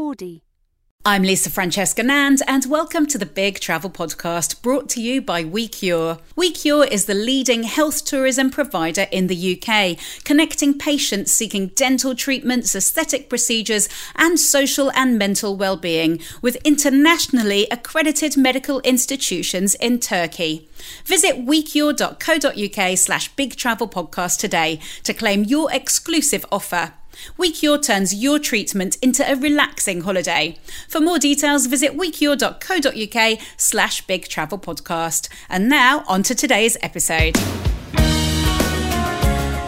Audi. I'm Lisa Francesca Nand, and welcome to the Big Travel Podcast brought to you by WeCure. WeCure is the leading health tourism provider in the UK, connecting patients seeking dental treatments, aesthetic procedures, and social and mental well-being with internationally accredited medical institutions in Turkey. Visit wecure.co.uk slash big travel podcast today to claim your exclusive offer. WeCure turns your treatment into a relaxing holiday. For more details, visit wecure.co.uk slash big travel podcast. And now, on to today's episode.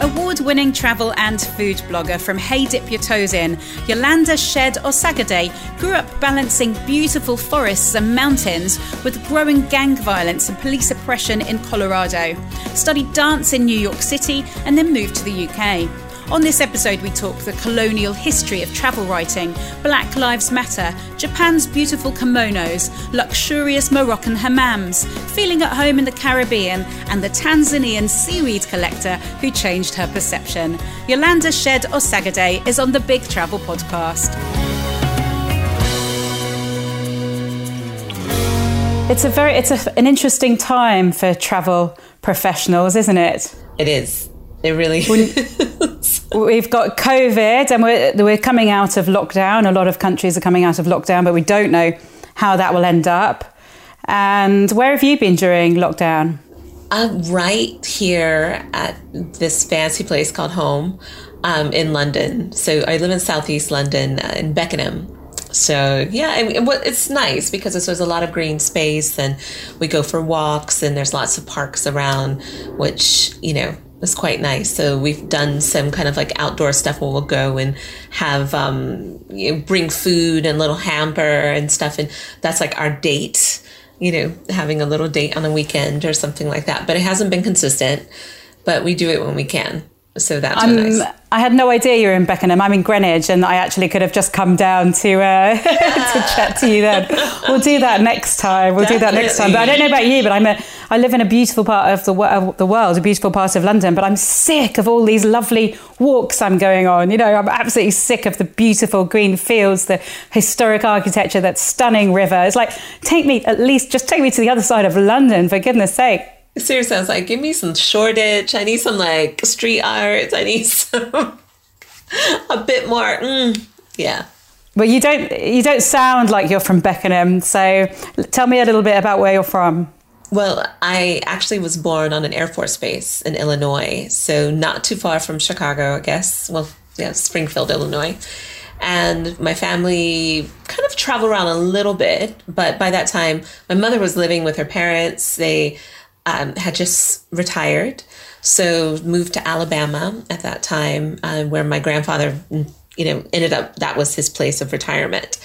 Award winning travel and food blogger from Hey Dip Your Toes In, Eulanda Shead Osagiede grew up balancing beautiful forests and mountains with growing gang violence and police oppression in Colorado. Studied dance in New York City and then moved to the UK. On this episode, we talk the colonial history of travel writing, Black Lives Matter, Japan's beautiful kimonos, luxurious Moroccan hammams, feeling at home in the Caribbean, and the Tanzanian seaweed collector who changed her perception. Eulanda Shead Osagiede is on the Big Travel Podcast. It's a very it's a, an interesting time for travel professionals, isn't it? It is. It really is. We've got COVID and we're, we're coming out of lockdown. A lot of countries are coming out of lockdown, but we don't know how that will end up. And where have you been during lockdown? I'm right here at this fancy place called Home um, in London. So I live in southeast London uh, in Beckenham. So yeah, it's nice because there's a lot of green space, and we go for walks, and there's lots of parks around, which you know was quite nice. So we've done some kind of like outdoor stuff where we'll go and have um, you know, bring food and little hamper and stuff, and that's like our date. You know, having a little date on the weekend or something like that. But it hasn't been consistent. But we do it when we can. So that's I'm, nice. I had no idea you were in Beckenham. I'm in Greenwich, and I actually could have just come down to uh, to chat to you then. We'll do that next time. We'll Definitely. do that next time. But I don't know about you, but I'm a I live in a beautiful part of the of the world, a beautiful part of London. But I'm sick of all these lovely walks I'm going on. You know, I'm absolutely sick of the beautiful green fields, the historic architecture, that stunning river. It's like take me at least just take me to the other side of London for goodness sake. Seriously, I was like, give me some Shoreditch. I need some like street art. I need some a bit more. Mm, yeah. But you don't you don't sound like you're from Beckenham. So tell me a little bit about where you're from. Well, I actually was born on an Air Force base in Illinois, so not too far from Chicago, I guess. Well, yeah, Springfield, Illinois. And my family kind of traveled around a little bit, but by that time, my mother was living with her parents. They um, had just retired, so moved to Alabama at that time, uh, where my grandfather, you know, ended up that was his place of retirement.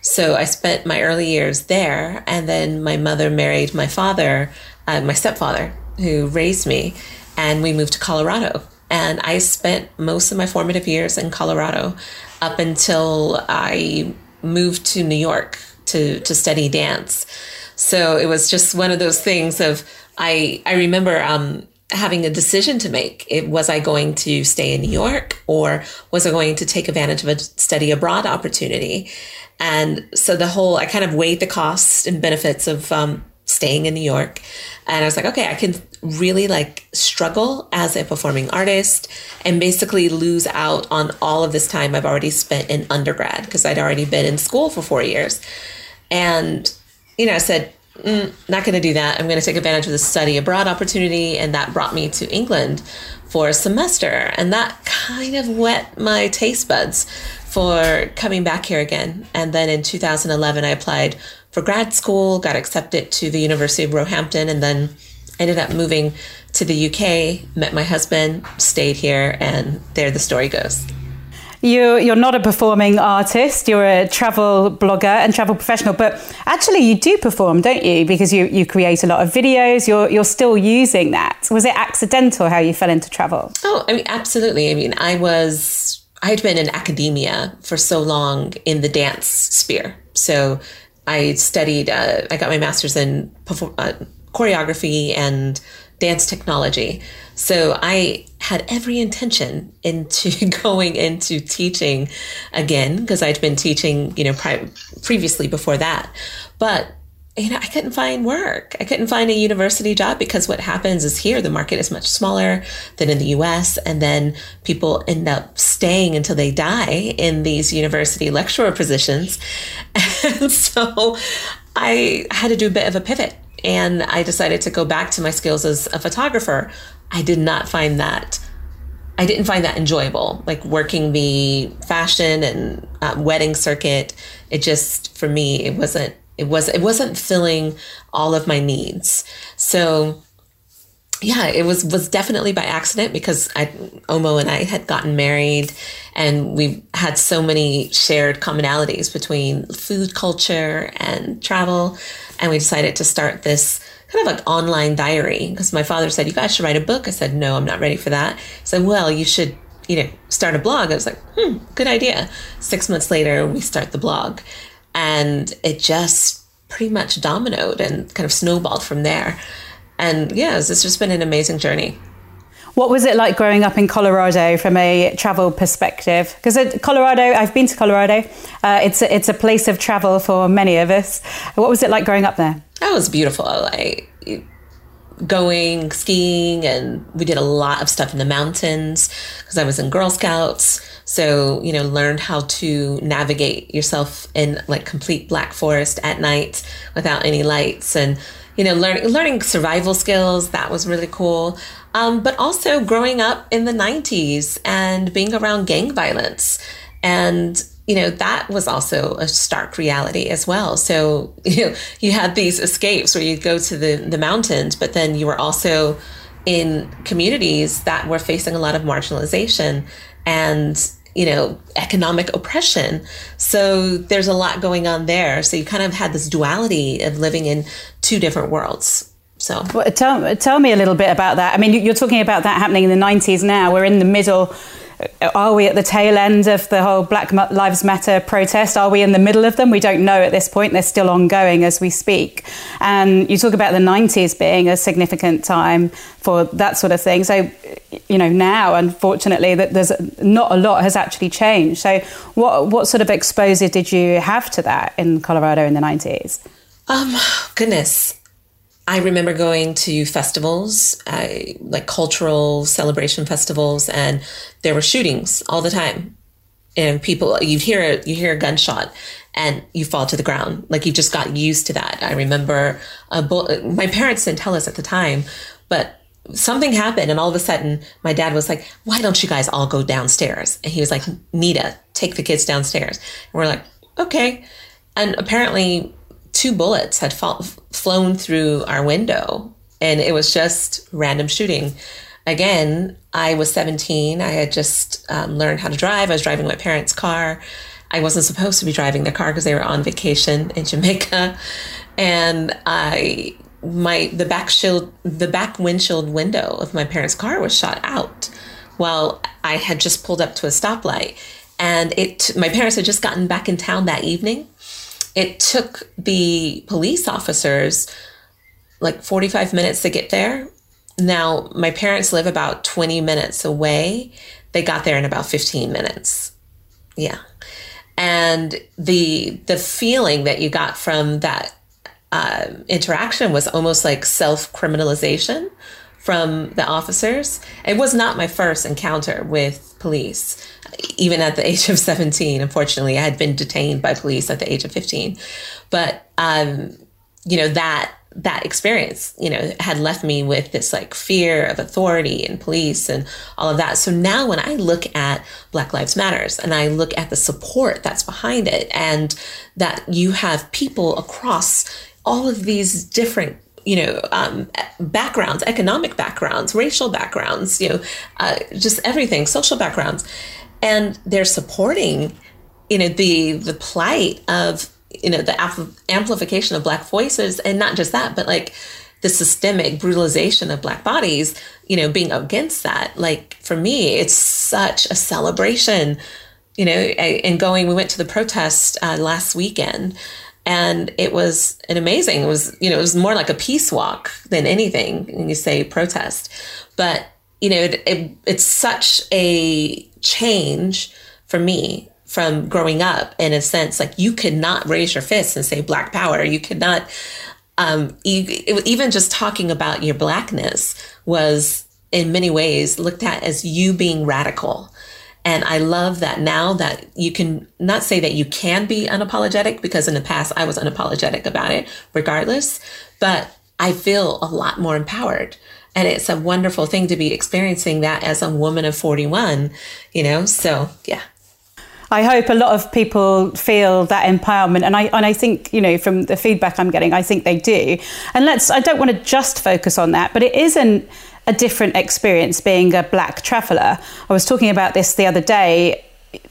So I spent my early years there, and then my mother married my father, uh, my stepfather, who raised me, and we moved to Colorado. And I spent most of my formative years in Colorado up until I moved to New York to to study dance. So it was just one of those things of I I remember um, having a decision to make. It, was I going to stay in New York or was I going to take advantage of a study abroad opportunity? And so the whole I kind of weighed the costs and benefits of um, staying in New York, and I was like, okay, I can really like struggle as a performing artist and basically lose out on all of this time I've already spent in undergrad because I'd already been in school for four years, and you know, I said mm, not going to do that. I'm going to take advantage of the study abroad opportunity. And that brought me to England for a semester. And that kind of whet my taste buds for coming back here again. And then in 2011, I applied for grad school, got accepted to the University of Roehampton, and then ended up moving to the UK, met my husband, stayed here, and there the story goes. You, you're not a performing artist, you're a travel blogger and travel professional, but actually you do perform, don't you? Because you, you create a lot of videos, you're, you're still using that. Was it accidental how you fell into travel? Oh, I mean, absolutely. I mean, I was, I had been in academia for so long in the dance sphere. So I studied, uh, I got my master's in perform, uh, choreography and dance technology. So I had every intention into going into teaching again because I'd been teaching, you know, pri- previously before that. But you know, I couldn't find work. I couldn't find a university job because what happens is here the market is much smaller than in the US. And then people end up staying until they die in these university lecturer positions. And so I had to do a bit of a pivot and I decided to go back to my skills as a photographer. I did not find that. I didn't find that enjoyable, like working the fashion and uh, wedding circuit. It just, for me, it wasn't it was it wasn't filling all of my needs. So yeah, it was was definitely by accident because I Omo and I had gotten married and we had so many shared commonalities between food culture and travel and we decided to start this kind of like online diary because my father said you guys should write a book. I said no, I'm not ready for that. He said, "Well, you should you know, start a blog. I was like, hmm, good idea. Six months later, we start the blog and it just pretty much dominoed and kind of snowballed from there. And yeah, it's just been an amazing journey. What was it like growing up in Colorado from a travel perspective? Because Colorado, I've been to Colorado. Uh, it's a, it's a place of travel for many of us. What was it like growing up there? That was beautiful. Like going skiing, and we did a lot of stuff in the mountains because I was in Girl Scouts. So, you know, learned how to navigate yourself in like complete black forest at night without any lights and, you know, learning learning survival skills. That was really cool. Um, but also growing up in the 90s and being around gang violence. And, you know, that was also a stark reality as well. So, you know, you had these escapes where you'd go to the, the mountains, but then you were also in communities that were facing a lot of marginalization and you know economic oppression. So there's a lot going on there. So you kind of had this duality of living in two different worlds. So. Well, tell, tell me a little bit about that. I mean you're talking about that happening in the 90s now. We're in the middle are we at the tail end of the whole Black Lives Matter protest? Are we in the middle of them? We don't know at this point. They're still ongoing as we speak. And you talk about the 90s being a significant time for that sort of thing. So, you know, now, unfortunately, that there's not a lot has actually changed. So, what what sort of exposure did you have to that in Colorado in the 90s? Um, goodness. I remember going to festivals, uh, like cultural celebration festivals, and there were shootings all the time. And people, you hear you hear a gunshot, and you fall to the ground. Like you just got used to that. I remember a my parents didn't tell us at the time, but something happened, and all of a sudden, my dad was like, "Why don't you guys all go downstairs?" And he was like, "Nita, take the kids downstairs." And we're like, "Okay." And apparently, two bullets had fall, flown through our window and it was just random shooting. Again, I was 17. I had just um, learned how to drive. I was driving my parents' car. I wasn't supposed to be driving the car because they were on vacation in Jamaica. And I my the back shield the back windshield window of my parents' car was shot out while I had just pulled up to a stoplight. And it my parents had just gotten back in town that evening it took the police officers like 45 minutes to get there. Now, my parents live about 20 minutes away. They got there in about 15 minutes. Yeah. And the the feeling that you got from that uh, interaction was almost like self criminalization from the officers. It was not my first encounter with police even at the age of 17 unfortunately i had been detained by police at the age of 15 but um, you know that that experience you know had left me with this like fear of authority and police and all of that. So now when i look at black lives matters and i look at the support that's behind it and that you have people across all of these different you know, um, backgrounds, economic backgrounds, racial backgrounds, you know, uh, just everything, social backgrounds. And they're supporting you know the the plight of you know the ampl- amplification of black voices and not just that but like the systemic brutalization of black bodies you know being against that. Like for me it's such a celebration you know and going we went to the protest uh, last weekend and it was an amazing. It was you know it was more like a peace walk than anything. And you say protest, but you know it, it, it's such a change for me from growing up in a sense like you could not raise your fist and say black power you could not um, you, it, even just talking about your blackness was in many ways looked at as you being radical and I love that now that you can not say that you can be unapologetic because in the past I was unapologetic about it regardless, but I feel a lot more empowered. And it's a wonderful thing to be experiencing that as a woman of 41, you know? So, yeah. I hope a lot of people feel that empowerment, and I and I think you know from the feedback I'm getting, I think they do. And let's I don't want to just focus on that, but it isn't a different experience being a black traveller. I was talking about this the other day.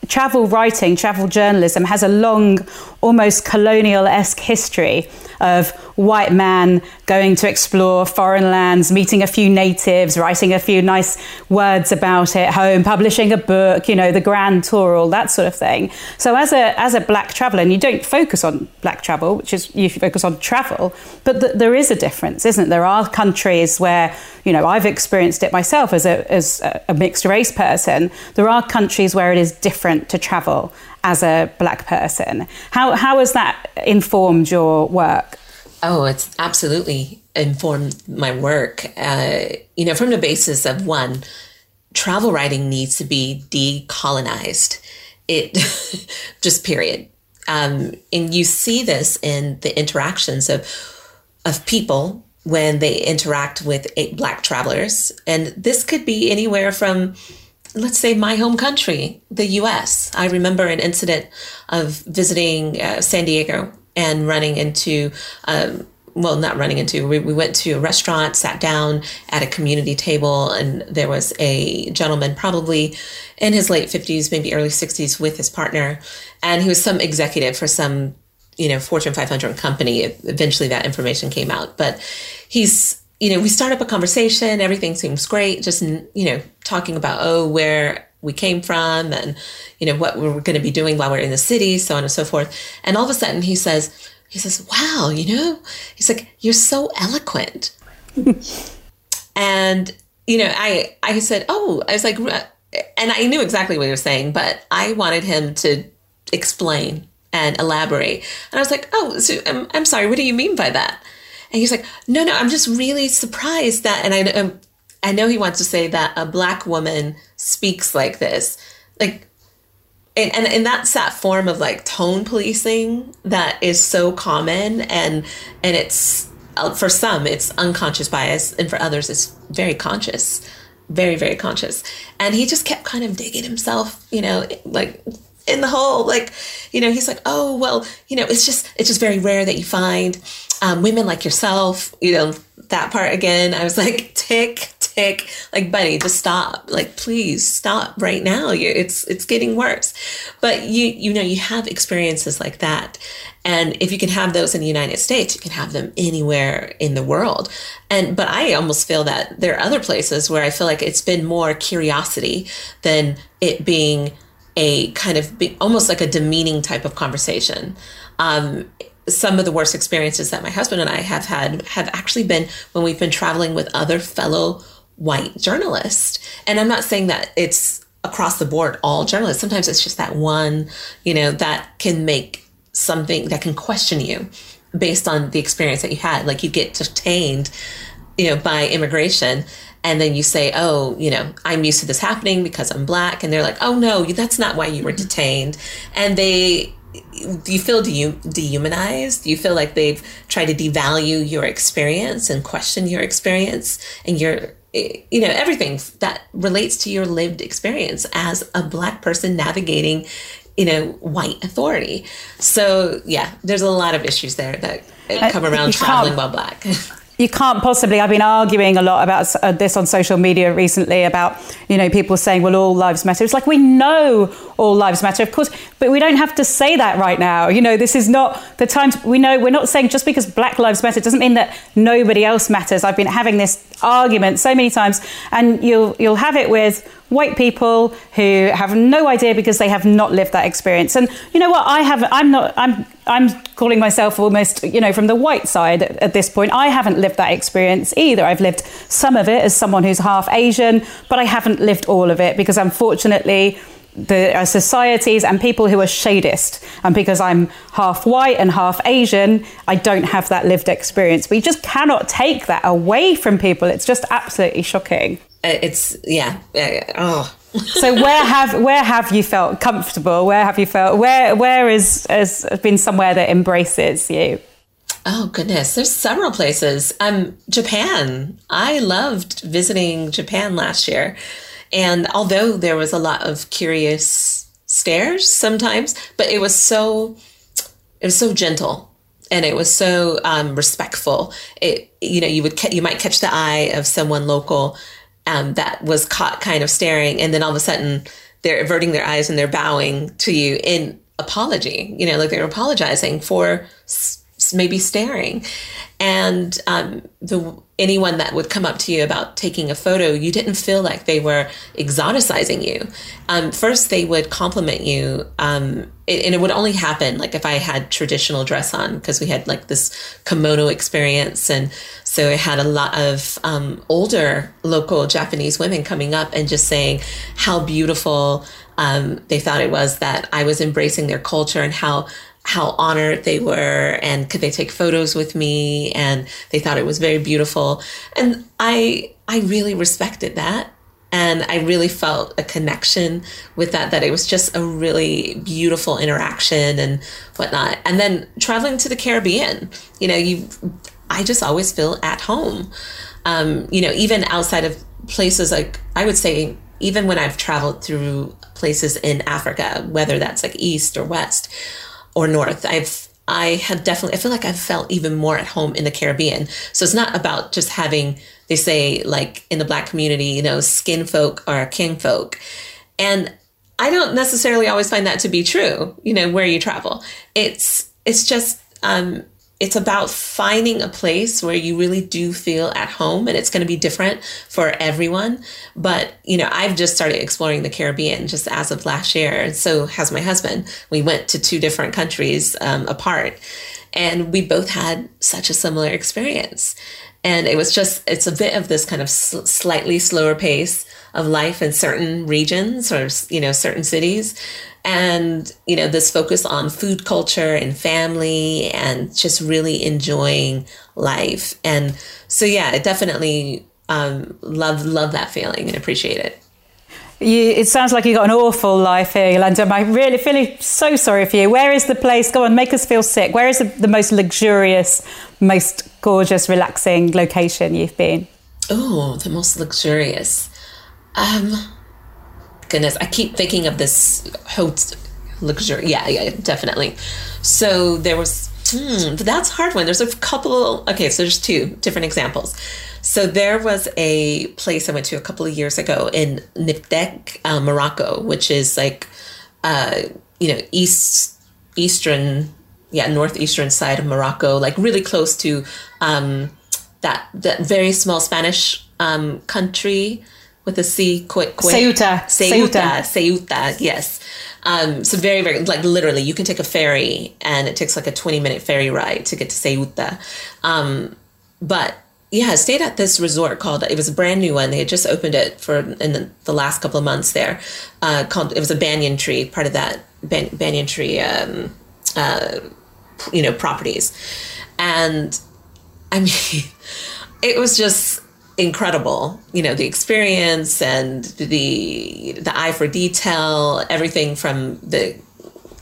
Travel writing, travel journalism has a long, almost colonial esque history of white man going to explore foreign lands, meeting a few natives, writing a few nice words about it home, publishing a book, you know, the grand tour, all that sort of thing. So as a as a black traveller, and you don't focus on black travel, which is you focus on travel, but th- there is a difference, isn't it? There are countries where, you know, I've experienced it myself as a as a mixed race person. There are countries where it is different to travel as a black person. How how has that informed your work? Oh, it's absolutely informed my work. Uh, you know, from the basis of one, travel writing needs to be decolonized. It just period. Um, and you see this in the interactions of of people when they interact with black travelers, and this could be anywhere from let's say my home country, the US. I remember an incident of visiting uh, San Diego and running into um, well, not running into, we, we went to a restaurant, sat down at a community table, and there was a gentleman, probably in his late 50s, maybe early 60s, with his partner. And he was some executive for some, you know, Fortune 500 company. Eventually that information came out. But he's, you know, we start up a conversation, everything seems great, just, you know, talking about, oh, where we came from and, you know, what we're going to be doing while we're in the city, so on and so forth. And all of a sudden he says, he says, Wow, you know, he's like, You're so eloquent. and, you know, I, I said, Oh, I was like, and I knew exactly what he was saying, but I wanted him to explain and elaborate. And I was like, Oh, so I'm, I'm sorry, what do you mean by that? And he's like, No, no, I'm just really surprised that, and I, um, I know he wants to say that a black woman speaks like this. Like, and, and, and that's that form of like tone policing that is so common and and it's uh, for some it's unconscious bias and for others it's very conscious very very conscious and he just kept kind of digging himself you know like in the hole like you know he's like oh well you know it's just it's just very rare that you find um, women like yourself you know that part again i was like tick tick like buddy just stop. Like please stop right now. You it's it's getting worse. But you you know you have experiences like that. And if you can have those in the united states you can have them anywhere in the world. And but i almost feel that there are other places where i feel like it's been more curiosity than it being a kind of be, almost like a demeaning type of conversation. Um, some of the worst experiences that my husband and I have had have actually been when we've been traveling with other fellow white journalist. And I'm not saying that it's across the board all journalists. Sometimes it's just that one, you know, that can make something that can question you based on the experience that you had. Like you get detained, you know, by immigration and then you say, "Oh, you know, I'm used to this happening because I'm black," and they're like, "Oh no, that's not why you were mm-hmm. detained," and they you feel de- dehumanized? Do you feel like they've tried to devalue your experience and question your experience and your, you know, everything that relates to your lived experience as a Black person navigating, you know, white authority? So, yeah, there's a lot of issues there that come around traveling while Black. you can't possibly i've been arguing a lot about uh, this on social media recently about you know people saying well all lives matter. It's like we know all lives matter of course but we don't have to say that right now. You know this is not the time to, we know we're not saying just because black lives matter doesn't mean that nobody else matters. I've been having this argument so many times and you'll you'll have it with white people who have no idea because they have not lived that experience. And you know what? I have. I'm not. I'm. I'm calling myself almost, you know, from the white side at, this point. I haven't lived that experience either. I've lived some of it as someone who's half Asian, but I haven't lived all of it because unfortunately the uh, societies and people who are shadist. And because I'm half white and half Asian, I don't have that lived experience. We just cannot take that away from people. It's just absolutely shocking. Uh, it's yeah. Uh, oh. so where have where have you felt comfortable? Where have you felt where where is has been somewhere that embraces you? Oh goodness, there's several places. Um, Japan. I loved visiting Japan last year. And although there was a lot of curious stares sometimes, but it was so it was so gentle and it was so um, respectful. It you know you would ca- you might catch the eye of someone local um, that was caught kind of staring, and then all of a sudden they're averting their eyes and they're bowing to you in apology. You know, like they're apologizing for s- maybe staring, and um, the anyone that would come up to you about taking a photo, you didn't feel like they were exoticizing you. Um, first, they would compliment you, um, it, and it would only happen like if I had traditional dress on because we had like this kimono experience, and so I had a lot of um, older local Japanese women coming up and just saying how beautiful um, they thought it was that I was embracing their culture and how how honored they were and could they take photos with me and they thought it was very beautiful. And i i really respected that. And i really felt a connection with that that it was just a really beautiful interaction and whatnot. And then traveling to the caribbean you know you i just always feel at home. Um, you know even outside of places like i would say even when i've traveled through places in africa whether that's like east or west or north. I've I have definitely I feel like I've felt even more at home in the Caribbean. So it's not about just having they say like in the black community, you know, skin folk or kin folk. And I don't necessarily always find that to be true, you know, where you travel. It's it's just um it's about finding a place where you really do feel at home and it's going to be different for everyone. But you know i've just started exploring the caribbean just as of last year and so has my husband. We went to two different countries um, apart and we both had such a similar experience. And it was just it's a bit of this kind of sl- slightly slower pace of life in certain regions or you know certain cities and you know this focus on food culture and family and just really enjoying life and so yeah i definitely um, love love that feeling and appreciate it you, it sounds like you got an awful life here, Eulanda. I'm really feeling so sorry for you. Where is the place? Go on, make us feel sick. Where is the, the most luxurious, most gorgeous, relaxing location you've been? Oh, the most luxurious. Um, goodness, I keep thinking of this host luxury. Yeah, yeah, definitely. So there was. Hmm, that's hard one. There's a couple. Okay, so there's two different examples. So there was a place I went to a couple of years ago in Niptek, uh, Morocco, which is like, uh, you know, east eastern, yeah, northeastern side of Morocco, like really close to um, that that very small Spanish um, country with a C. Quick, quick. Ceuta. Ceuta. Ceuta. Yes. Um, so very, very like literally, you can take a ferry, and it takes like a twenty minute ferry ride to get to Ceuta. Um, but yeah, I stayed at this resort called. It was a brand new one. They had just opened it for in the, the last couple of months there. Uh, called it was a banyan tree, part of that ban, banyan tree, um, uh, you know, properties, and I mean, it was just incredible you know the experience and the the eye for detail everything from the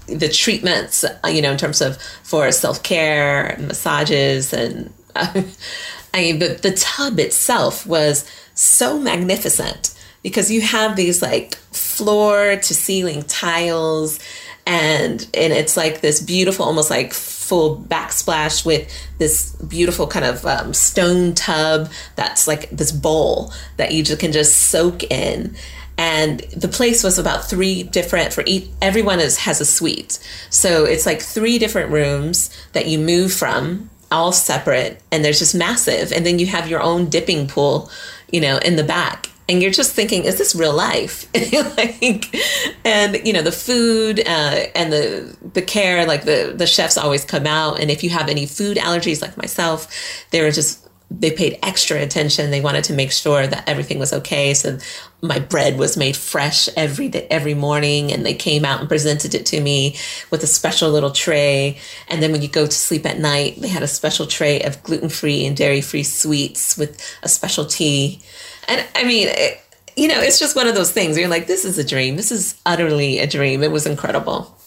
the treatments you know in terms of for self-care massages and uh, i mean the, the tub itself was so magnificent because you have these like floor to ceiling tiles and and it's like this beautiful almost like full backsplash with this beautiful kind of um, stone tub that's like this bowl that you just can just soak in. And the place was about three different for each everyone is has a suite. So it's like three different rooms that you move from all separate and there's just massive. And then you have your own dipping pool you know in the back and you're just thinking, is this real life? like, and you know, the food uh, and the the care, like the the chefs always come out, and if you have any food allergies, like myself, they were just they paid extra attention. They wanted to make sure that everything was okay. So my bread was made fresh every day, every morning, and they came out and presented it to me with a special little tray. And then when you go to sleep at night, they had a special tray of gluten free and dairy free sweets with a special tea. And I mean, it, you know, it's just one of those things. You're like, this is a dream. This is utterly a dream. It was incredible.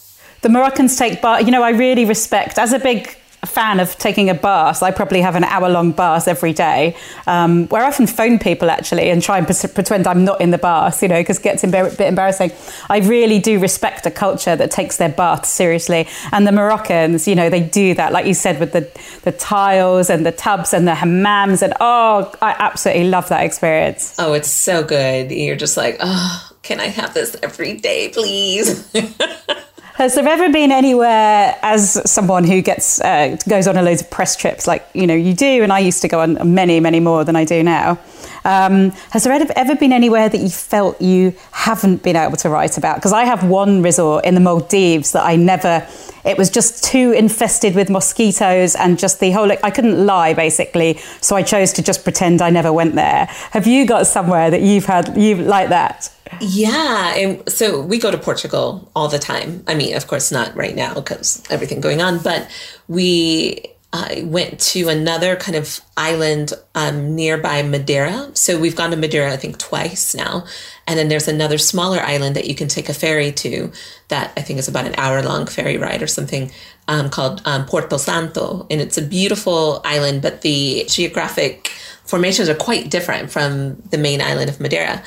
The Moroccans take, but you know, I really respect as a big fan of taking a bath. I probably have an hour long bath every day, um, where I often phone people actually and try and pretend I'm not in the bath, you know, because it gets a bit embarrassing. I really do respect a culture that takes their bath seriously. And the Moroccans, you know, they do that, like you said, with the, the tiles and the tubs and the hammams. And oh, I absolutely love that experience. Oh, it's so good. You're just like, oh, can I have this every day, please? Has there ever been anywhere, as someone who gets uh, goes on a loads of press trips, like you know you do, and I used to go on many, many more than I do now. Um, has there ever been anywhere that you felt you haven't been able to write about? Because I have one resort in the Maldives that I never. It was just too infested with mosquitoes and just the whole. I couldn't lie basically, so I chose to just pretend I never went there. Have you got somewhere that you've had you like that? Yeah, and so we go to Portugal all the time. I mean, of course, not right now because everything going on, but we uh, went to another kind of island um, nearby Madeira. So we've gone to Madeira, I think, twice now. And then there's another smaller island that you can take a ferry to that I think is about an hour long ferry ride or something um, called um, Porto Santo. And it's a beautiful island, but the geographic formations are quite different from the main island of Madeira.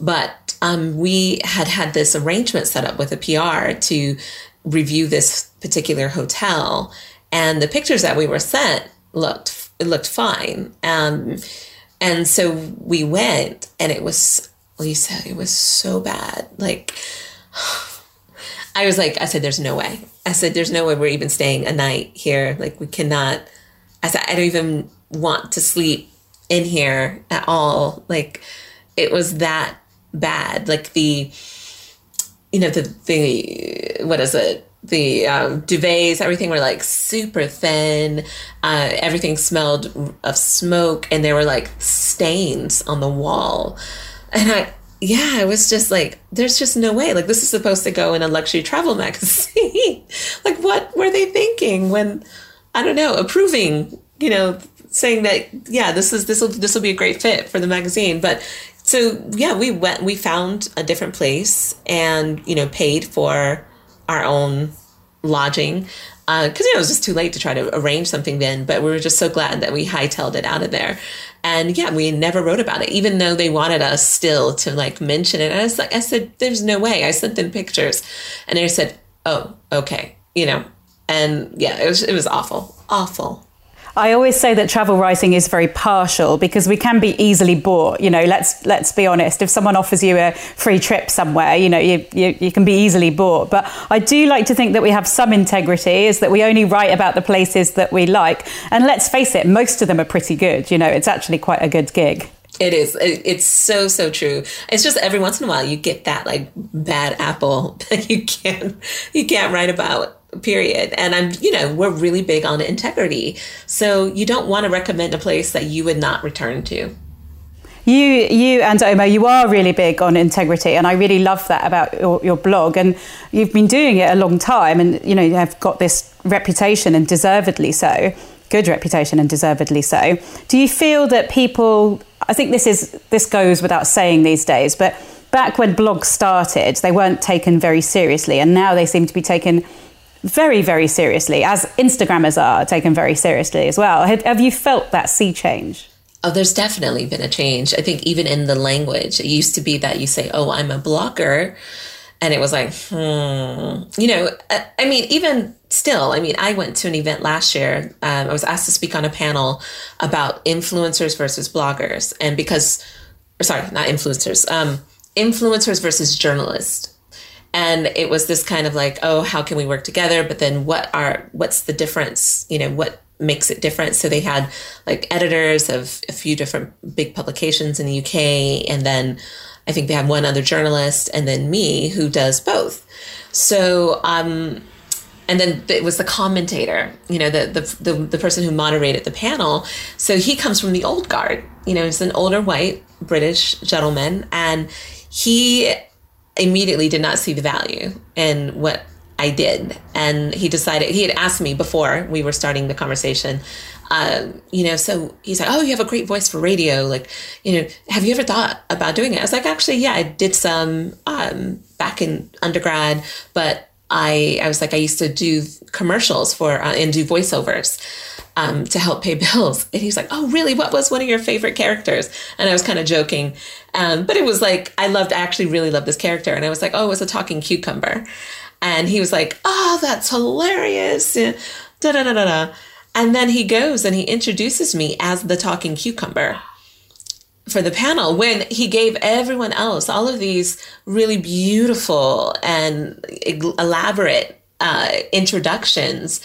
But um, we had had this arrangement set up with a PR to review this particular hotel, and the pictures that we were sent looked it looked fine. Um, and so we went, and it was Lisa. It was so bad. Like I was like, I said, "There's no way." I said, "There's no way we're even staying a night here. Like we cannot." I said, "I don't even want to sleep in here at all." Like it was that bad. Like the, you know, the the what is it? The um, duvets, everything were like super thin. Uh, everything smelled of smoke, and there were like stains on the wall. And I, yeah, it was just like, there's just no way. Like this is supposed to go in a luxury travel magazine. like what were they thinking when, I don't know, approving, you know, saying that yeah, this is this will this will be a great fit for the magazine, but so yeah, we went, we found a different place and, you know, paid for our own lodging. Uh, cause you know, it was just too late to try to arrange something then, but we were just so glad that we hightailed it out of there. And yeah, we never wrote about it, even though they wanted us still to like mention it. And I was like, I said, there's no way. I sent them pictures and they said, oh, okay, you know, and yeah, it was, it was awful, awful. I always say that travel writing is very partial because we can be easily bought. You know, let's let's be honest. If someone offers you a free trip somewhere, you know, you, you, you can be easily bought. But I do like to think that we have some integrity, is that we only write about the places that we like. And let's face it, most of them are pretty good. You know, it's actually quite a good gig. It is. It's so so true. It's just every once in a while you get that like bad apple that you can't you can't write about period. And I'm, you know, we're really big on integrity. So you don't want to recommend a place that you would not return to. You, you and Omo, you are really big on integrity, and I really love that about your, your, blog. And you've been doing it a long time, and you know you have got this reputation, and deservedly so, good reputation, and deservedly so. Do you feel that people? I think this is this goes without saying these days, but back when blogs started, they weren't taken very seriously, and now they seem to be taken very, very seriously, as Instagrammers are taken very seriously as well. Have, have you felt that sea change? Oh, there's definitely been a change. I think even in the language, it used to be that you say, "Oh, I'm a blogger," and it was like, hmm, you know. I mean, even still, I mean, I went to an event last year. Um, I was asked to speak on a panel about influencers versus bloggers, and because, sorry, not influencers, um, influencers versus journalists and it was this kind of like oh how can we work together but then what are what's the difference you know what makes it different. So they had like editors of a few different big publications in the UK, and then I think they have one other journalist, and then me who does both. So um, and then it was the commentator, you know, the, the, the the person who moderated the panel. So he comes from the old guard. You know, he's an older white British gentleman, and he immediately did not see the value in what I did, and he decided he had asked me before we were starting the conversation. Um, you know, so he's like, "Oh, you have a great voice for radio. Like, you know, have you ever thought about doing it?" I was like, "Actually, yeah, I did some um, back in undergrad, but I I was like I used to do commercials for uh, and do voiceovers um, to help pay bills. And he's like, "Oh, really? What was one of your favorite characters?" And I was kind of joking, um, but it was like I loved. I actually really loved this character, and I was like, "Oh, it was a talking cucumber," and he was like, "Oh, that's hilarious!" Da da da da da. And then he goes and he introduces me as the talking cucumber for the panel when he gave everyone else all of these really beautiful and elaborate uh, introductions.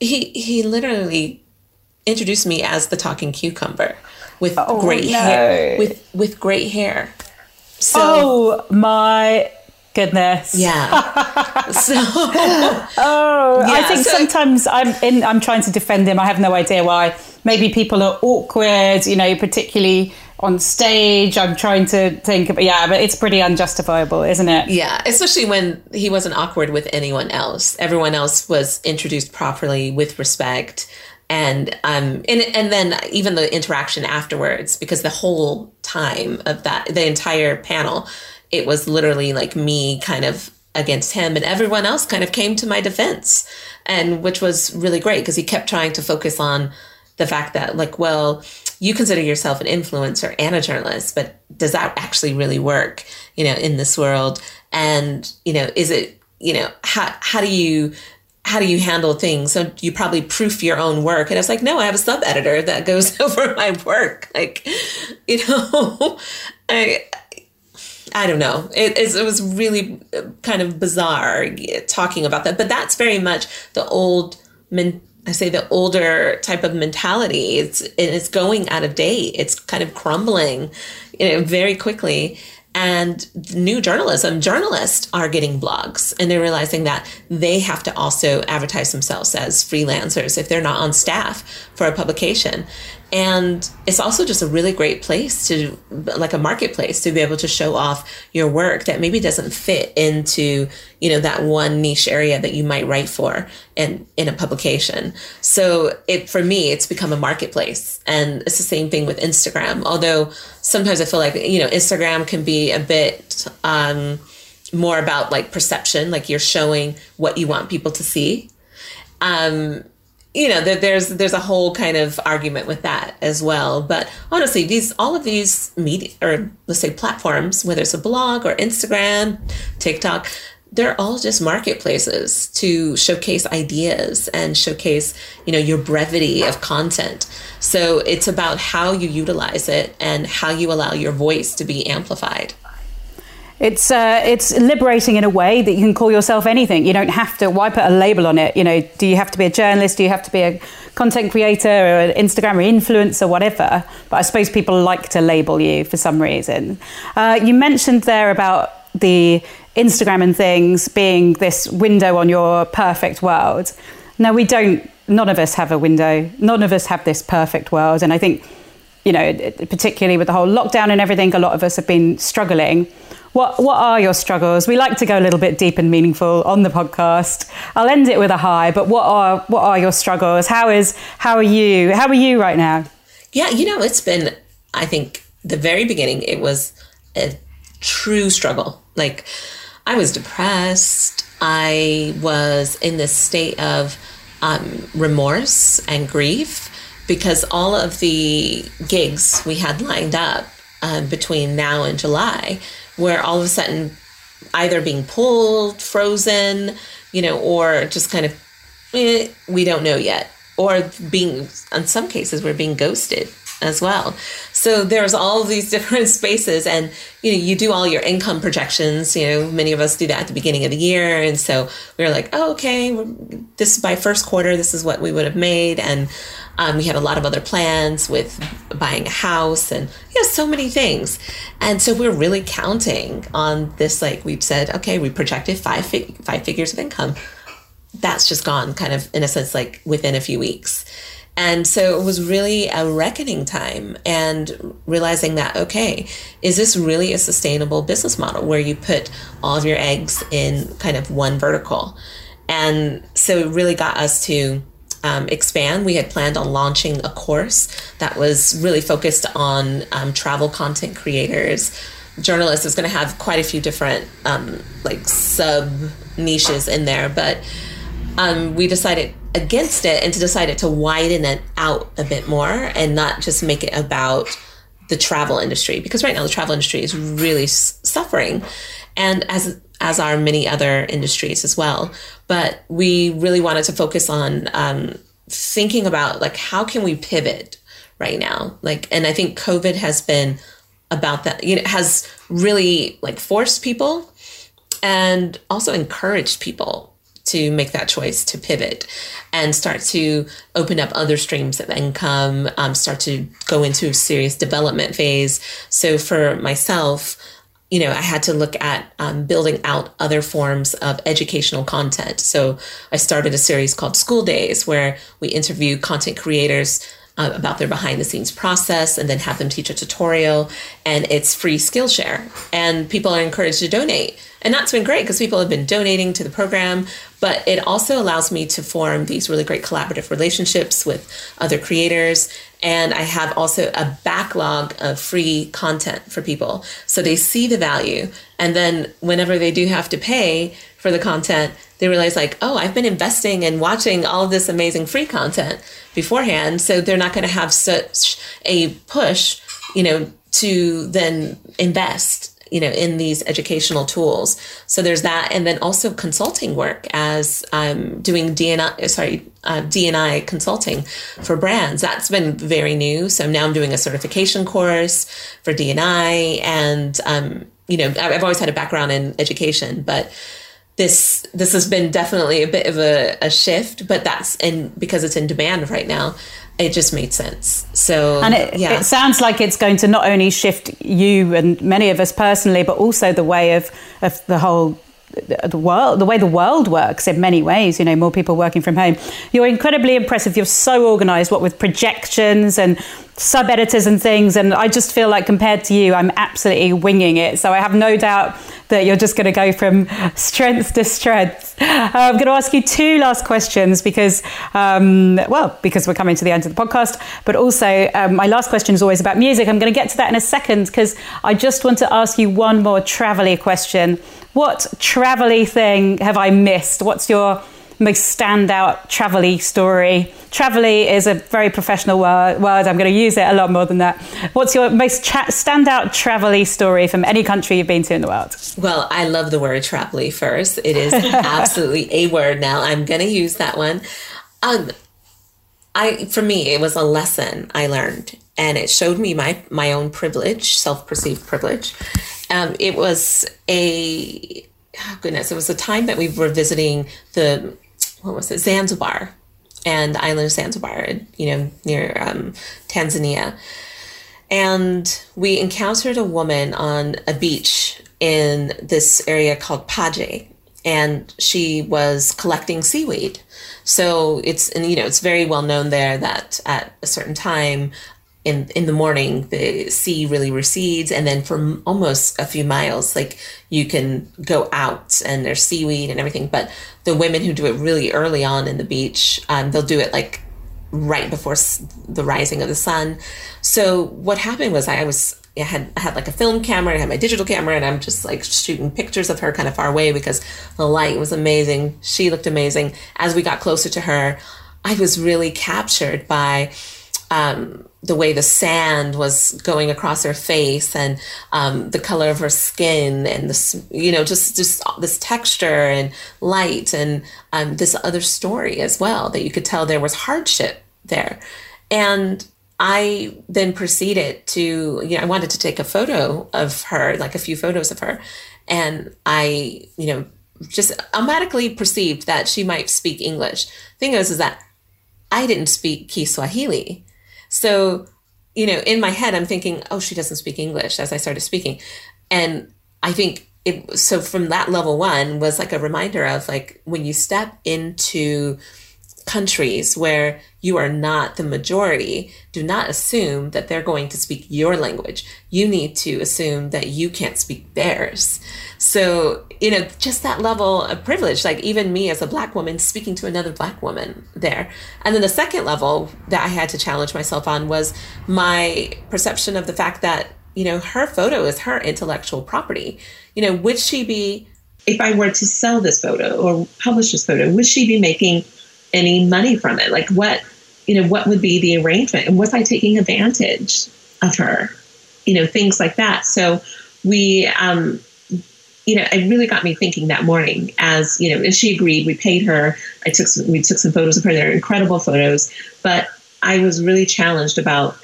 He he literally introduced me as the talking cucumber with oh, great no. hair with with great hair. So, oh my goodness. Yeah. so Oh, yeah, I think so, sometimes I'm in I'm trying to defend him. I have no idea why. Maybe people are awkward, you know, particularly on stage. I'm trying to think of, yeah, but it's pretty unjustifiable, isn't it? Yeah, especially when he wasn't awkward with anyone else. Everyone else was introduced properly with respect. And um and and then even the interaction afterwards, because the whole time of that the entire panel, it was literally like me kind of against him and everyone else kind of came to my defense and which was really great because he kept trying to focus on the fact that like well you consider yourself an influencer and a journalist, but does that actually really work, you know, in this world? And, you know, is it, you know, how, how do you, how do you handle things? So you probably proof your own work. And I was like, no, I have a sub editor that goes over my work. Like, you know, I, I don't know. It, it, was really uh, kind of bizarre talking about that, but that's very much the old I say the older type of mentality. It's it's going out of date. It's kind of crumbling, you know, very quickly. And new journalism, journalists are getting blogs and they're realizing that they have to also advertise themselves as freelancers if they're not on staff for a publication and it's also just a really great place to like a marketplace to be able to show off your work that maybe doesn't fit into you know that one niche area that you might write for in in a publication. So it for me it's become a marketplace. And it's the same thing with instagram. Although sometimes i feel like you know instagram can be a bit um, more about like perception like you're showing what you want people to see. Um, you know there's there's a whole kind of argument with that as well. But honestly these all of these media or let's say platforms whether it's a blog or instagram tiktok they're all just marketplaces to showcase ideas and showcase you know your brevity of content. So it's about how you utilize it and how you allow your voice to be amplified it's uh, it's liberating in a way that you can call yourself anything. You don't have to. Why put a label on it? You know, do you have to be a journalist? Do you have to be a content creator or an Instagram or influencer, whatever? But I suppose people like to label you for some reason. Uh, you mentioned there about the Instagram and things being this window on your perfect world. Now we don't. None of us have a window. None of us have this perfect world, and I think you know, particularly with the whole lockdown and everything, a lot of us have been struggling. What what are your struggles? We like to go a little bit deep and meaningful on the podcast. I'll end it with a high, but what are what are your struggles? How is how are you? How are you right now? Yeah, you know, it's been I think the very beginning it was a true struggle. Like I was depressed. I was in this state of um, remorse and grief because all of the gigs we had lined up um, between now and July where all of a sudden either being pulled, frozen, you know, or just kind of, eh, we don't know yet. Or being, in some cases, we're being ghosted. As well. So there's all these different spaces and you know, you do all your income projections, you know, many of us do that at the beginning of the year. And so we are like, oh, okay, this is by first quarter, this is what we would have made. And um, we had a lot of other plans with buying a house and you know, so many things. And so we're really counting on this, like we've said, okay, we projected five, fig- five figures of income. That's just gone kind of in a sense, like within a few weeks. And so it was really a reckoning time and realizing that, okay, is this really a sustainable business model where you put all of your eggs in kind of one vertical? And so it really got us to um, expand. We had planned on launching a course that was really focused on um, travel content creators. Journalists is going to have quite a few different um, like sub niches in there, but um, we decided against it and to decided to widen it out a bit more and not just make it about the travel industry because right now the travel industry is really suffering and as as are many other industries as well. But we really wanted to focus on um, thinking about like how can we pivot right now? Like and i think covid has been about that you know has really like forced people and also encouraged people to make that choice to pivot and start to open up other streams of income, um, start to go into a serious development phase. So for myself, you know, I had to look at um, building out other forms of educational content. So I started a series called School Days, where we interview content creators uh, about their behind the scenes process and then have them teach a tutorial. And it's free Skillshare. And people are encouraged to donate. And that's been great because people have been donating to the program, but it also allows me to form these really great collaborative relationships with other creators. And I have also a backlog of free content for people. So they see the value. And then whenever they do have to pay for the content, they realize, like, oh, I've been investing and watching all of this amazing free content beforehand. So they're not going to have such a push, you know, to then invest you know in these educational tools so there's that and then also consulting work as i'm doing dni sorry uh, dni consulting for brands that's been very new so now i'm doing a certification course for dni and um, you know i've always had a background in education but this this has been definitely a bit of a, a shift but that's and because it's in demand right now it just made sense. So, and it, yeah. it sounds like it's going to not only shift you and many of us personally, but also the way of, of the whole the world, the way the world works in many ways, you know, more people working from home. You're incredibly impressive. You're so organized, what with projections and sub editors and things. And I just feel like compared to you, I'm absolutely winging it. So I have no doubt that you're just going to go from strength to strength. Uh, I'm going to ask you two last questions because, um, well, because we're coming to the end of the podcast, but also um, my last question is always about music. I'm going to get to that in a second because I just want to ask you one more travelly question. What travelly thing have I missed? What's your most standout travelly story? Travelly is a very professional word. I'm going to use it a lot more than that. What's your most cha- standout travelly story from any country you've been to in the world? Well, I love the word travelly first. It is absolutely a word now. I'm going to use that one. Um, I for me it was a lesson I learned and it showed me my my own privilege, self-perceived privilege. Um, it was a oh goodness, it was a time that we were visiting the what was it Zanzibar and island of Zanzibar, you know, near um, Tanzania. And we encountered a woman on a beach in this area called Paje, and she was collecting seaweed. So it's and you know it's very well known there that at a certain time in in the morning the sea really recedes and then for almost a few miles like you can go out and there's seaweed and everything but the women who do it really early on in the beach um, they'll do it like right before the rising of the sun so what happened was i was I had I had like a film camera, I had my digital camera, and I'm just like shooting pictures of her kind of far away because the light was amazing. She looked amazing. As we got closer to her, I was really captured by um, the way the sand was going across her face and um, the color of her skin and this you know just just this texture and light and um, this other story as well that you could tell there was hardship there and I then proceeded to, you know, I wanted to take a photo of her, like a few photos of her. And I, you know, just automatically perceived that she might speak English. Thing is, is that I didn't speak Kiswahili. So, you know, in my head, I'm thinking, oh, she doesn't speak English as I started speaking. And I think it, so from that level one was like a reminder of like when you step into countries where you are not the majority, do not assume that they're going to speak your language. You need to assume that you can't speak theirs. So, you know, just that level of privilege, like even me as a black woman speaking to another black woman there. And then the second level that I had to challenge myself on was my perception of the fact that, you know, her photo is her intellectual property. You know, would she be if I were to sell this photo or publish this photo, would she be making any money from it. Like what, you know, what would be the arrangement? And was I taking advantage of her? You know, things like that. So we, um, you know, it really got me thinking that morning as, you know, and she agreed, we paid her. I took some, we took some photos of her. They're incredible photos, but I was really challenged about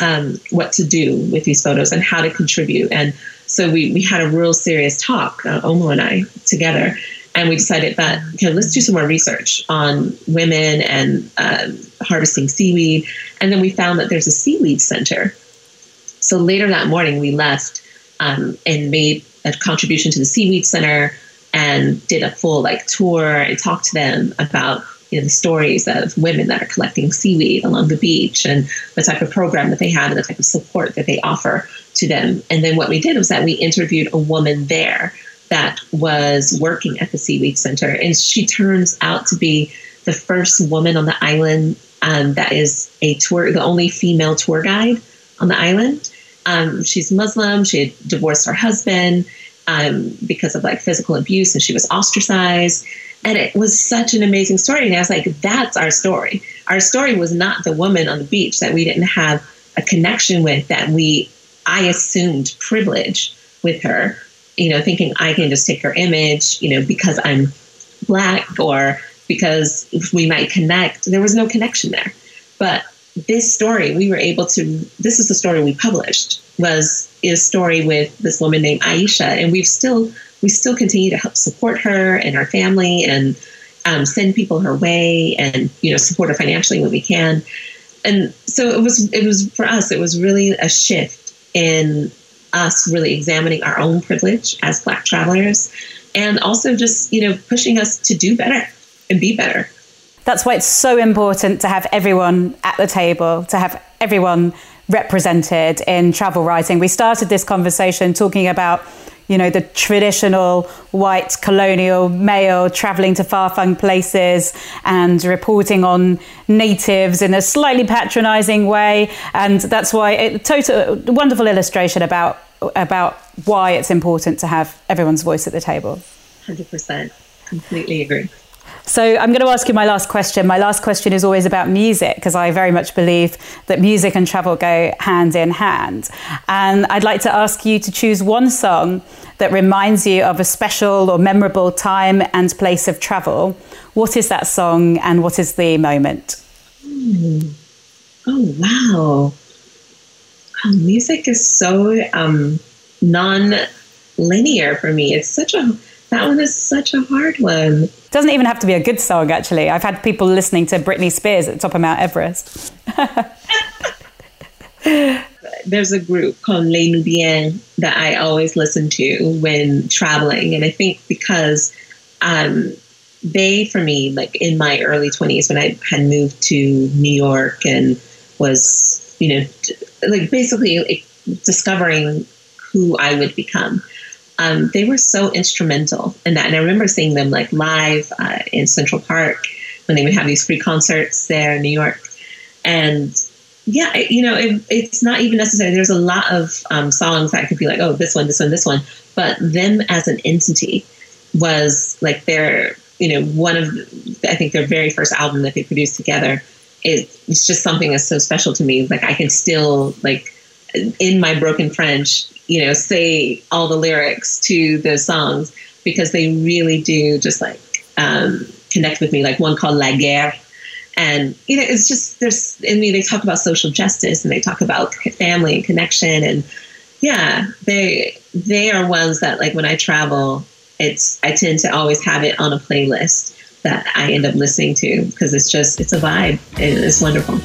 um, what to do with these photos and how to contribute. And so we, we had a real serious talk, uh, Omo and I together and we decided that okay, let's do some more research on women and um, harvesting seaweed. And then we found that there's a seaweed center. So later that morning, we left um, and made a contribution to the seaweed center and did a full like tour and talked to them about you know, the stories of women that are collecting seaweed along the beach and the type of program that they have and the type of support that they offer to them. And then what we did was that we interviewed a woman there that was working at the Seaweed Center. And she turns out to be the first woman on the island um, that is a tour, the only female tour guide on the island. Um, she's Muslim. She had divorced her husband um, because of like physical abuse, and she was ostracized. And it was such an amazing story. And I was like, that's our story. Our story was not the woman on the beach that we didn't have a connection with, that we, I assumed privilege with her you know, thinking I can just take her image, you know, because I'm black or because we might connect. There was no connection there. But this story, we were able to, this is the story we published, was a story with this woman named Aisha. And we've still, we still continue to help support her and our family and um, send people her way and, you know, support her financially when we can. And so it was, it was for us, it was really a shift in us really examining our own privilege as Black travelers and also just, you know, pushing us to do better and be better. That's why it's so important to have everyone at the table, to have everyone represented in travel writing. We started this conversation talking about you know, the traditional white colonial male traveling to far flung places and reporting on natives in a slightly patronizing way. And that's why it total wonderful illustration about about why it's important to have everyone's voice at the table. 100%. Completely agree. So I'm going to ask you my last question. My last question is always about music because I very much believe that music and travel go hand in hand. And I'd like to ask you to choose one song that reminds you of a special or memorable time and place of travel. What is that song and what is the moment? Oh, wow. Music is so um, non linear for me. It's such a that one is such a hard one. Doesn't even have to be a good song, actually. I've had people listening to Britney Spears at the top of Mount Everest. There's a group called Les Nubians that I always listen to when traveling. And I think because um, they, for me, like in my early 20s, when I had moved to New York and was, you know, like basically discovering who I would become um, they were so instrumental in that. And I remember seeing them like live uh, in Central Park when they would have these free concerts there in New York. And yeah, you know, it, it's not even necessary. There's a lot of um, songs that could be like, oh, this one, this one, this one. But them as an entity was like their, you know, one of, I think their very first album that they produced together. It's just something that's so special to me. Like I can still like in my broken French you know, say all the lyrics to those songs because they really do just like um, connect with me. Like one called La Guerre, And, you know, it's just, there's, I mean, they talk about social justice and they talk about family and connection. And yeah, they, they are ones that, like, when I travel, it's, I tend to always have it on a playlist that I end up listening to because it's just, it's a vibe it's wonderful.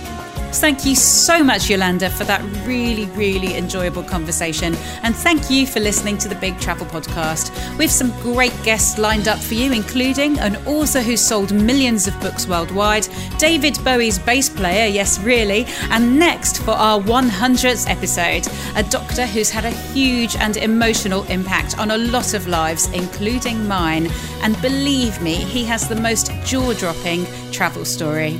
Thank you so much, Eulanda, for that really, really enjoyable conversation. And thank you for listening to the Big Travel Podcast. We have some great guests lined up for you, including an author who sold millions of books worldwide, David Bowie's bass player, yes, really, and next for our 100th episode, a doctor who's had a huge and emotional impact on a lot of lives, including mine. And believe me, he has the most jaw dropping travel story.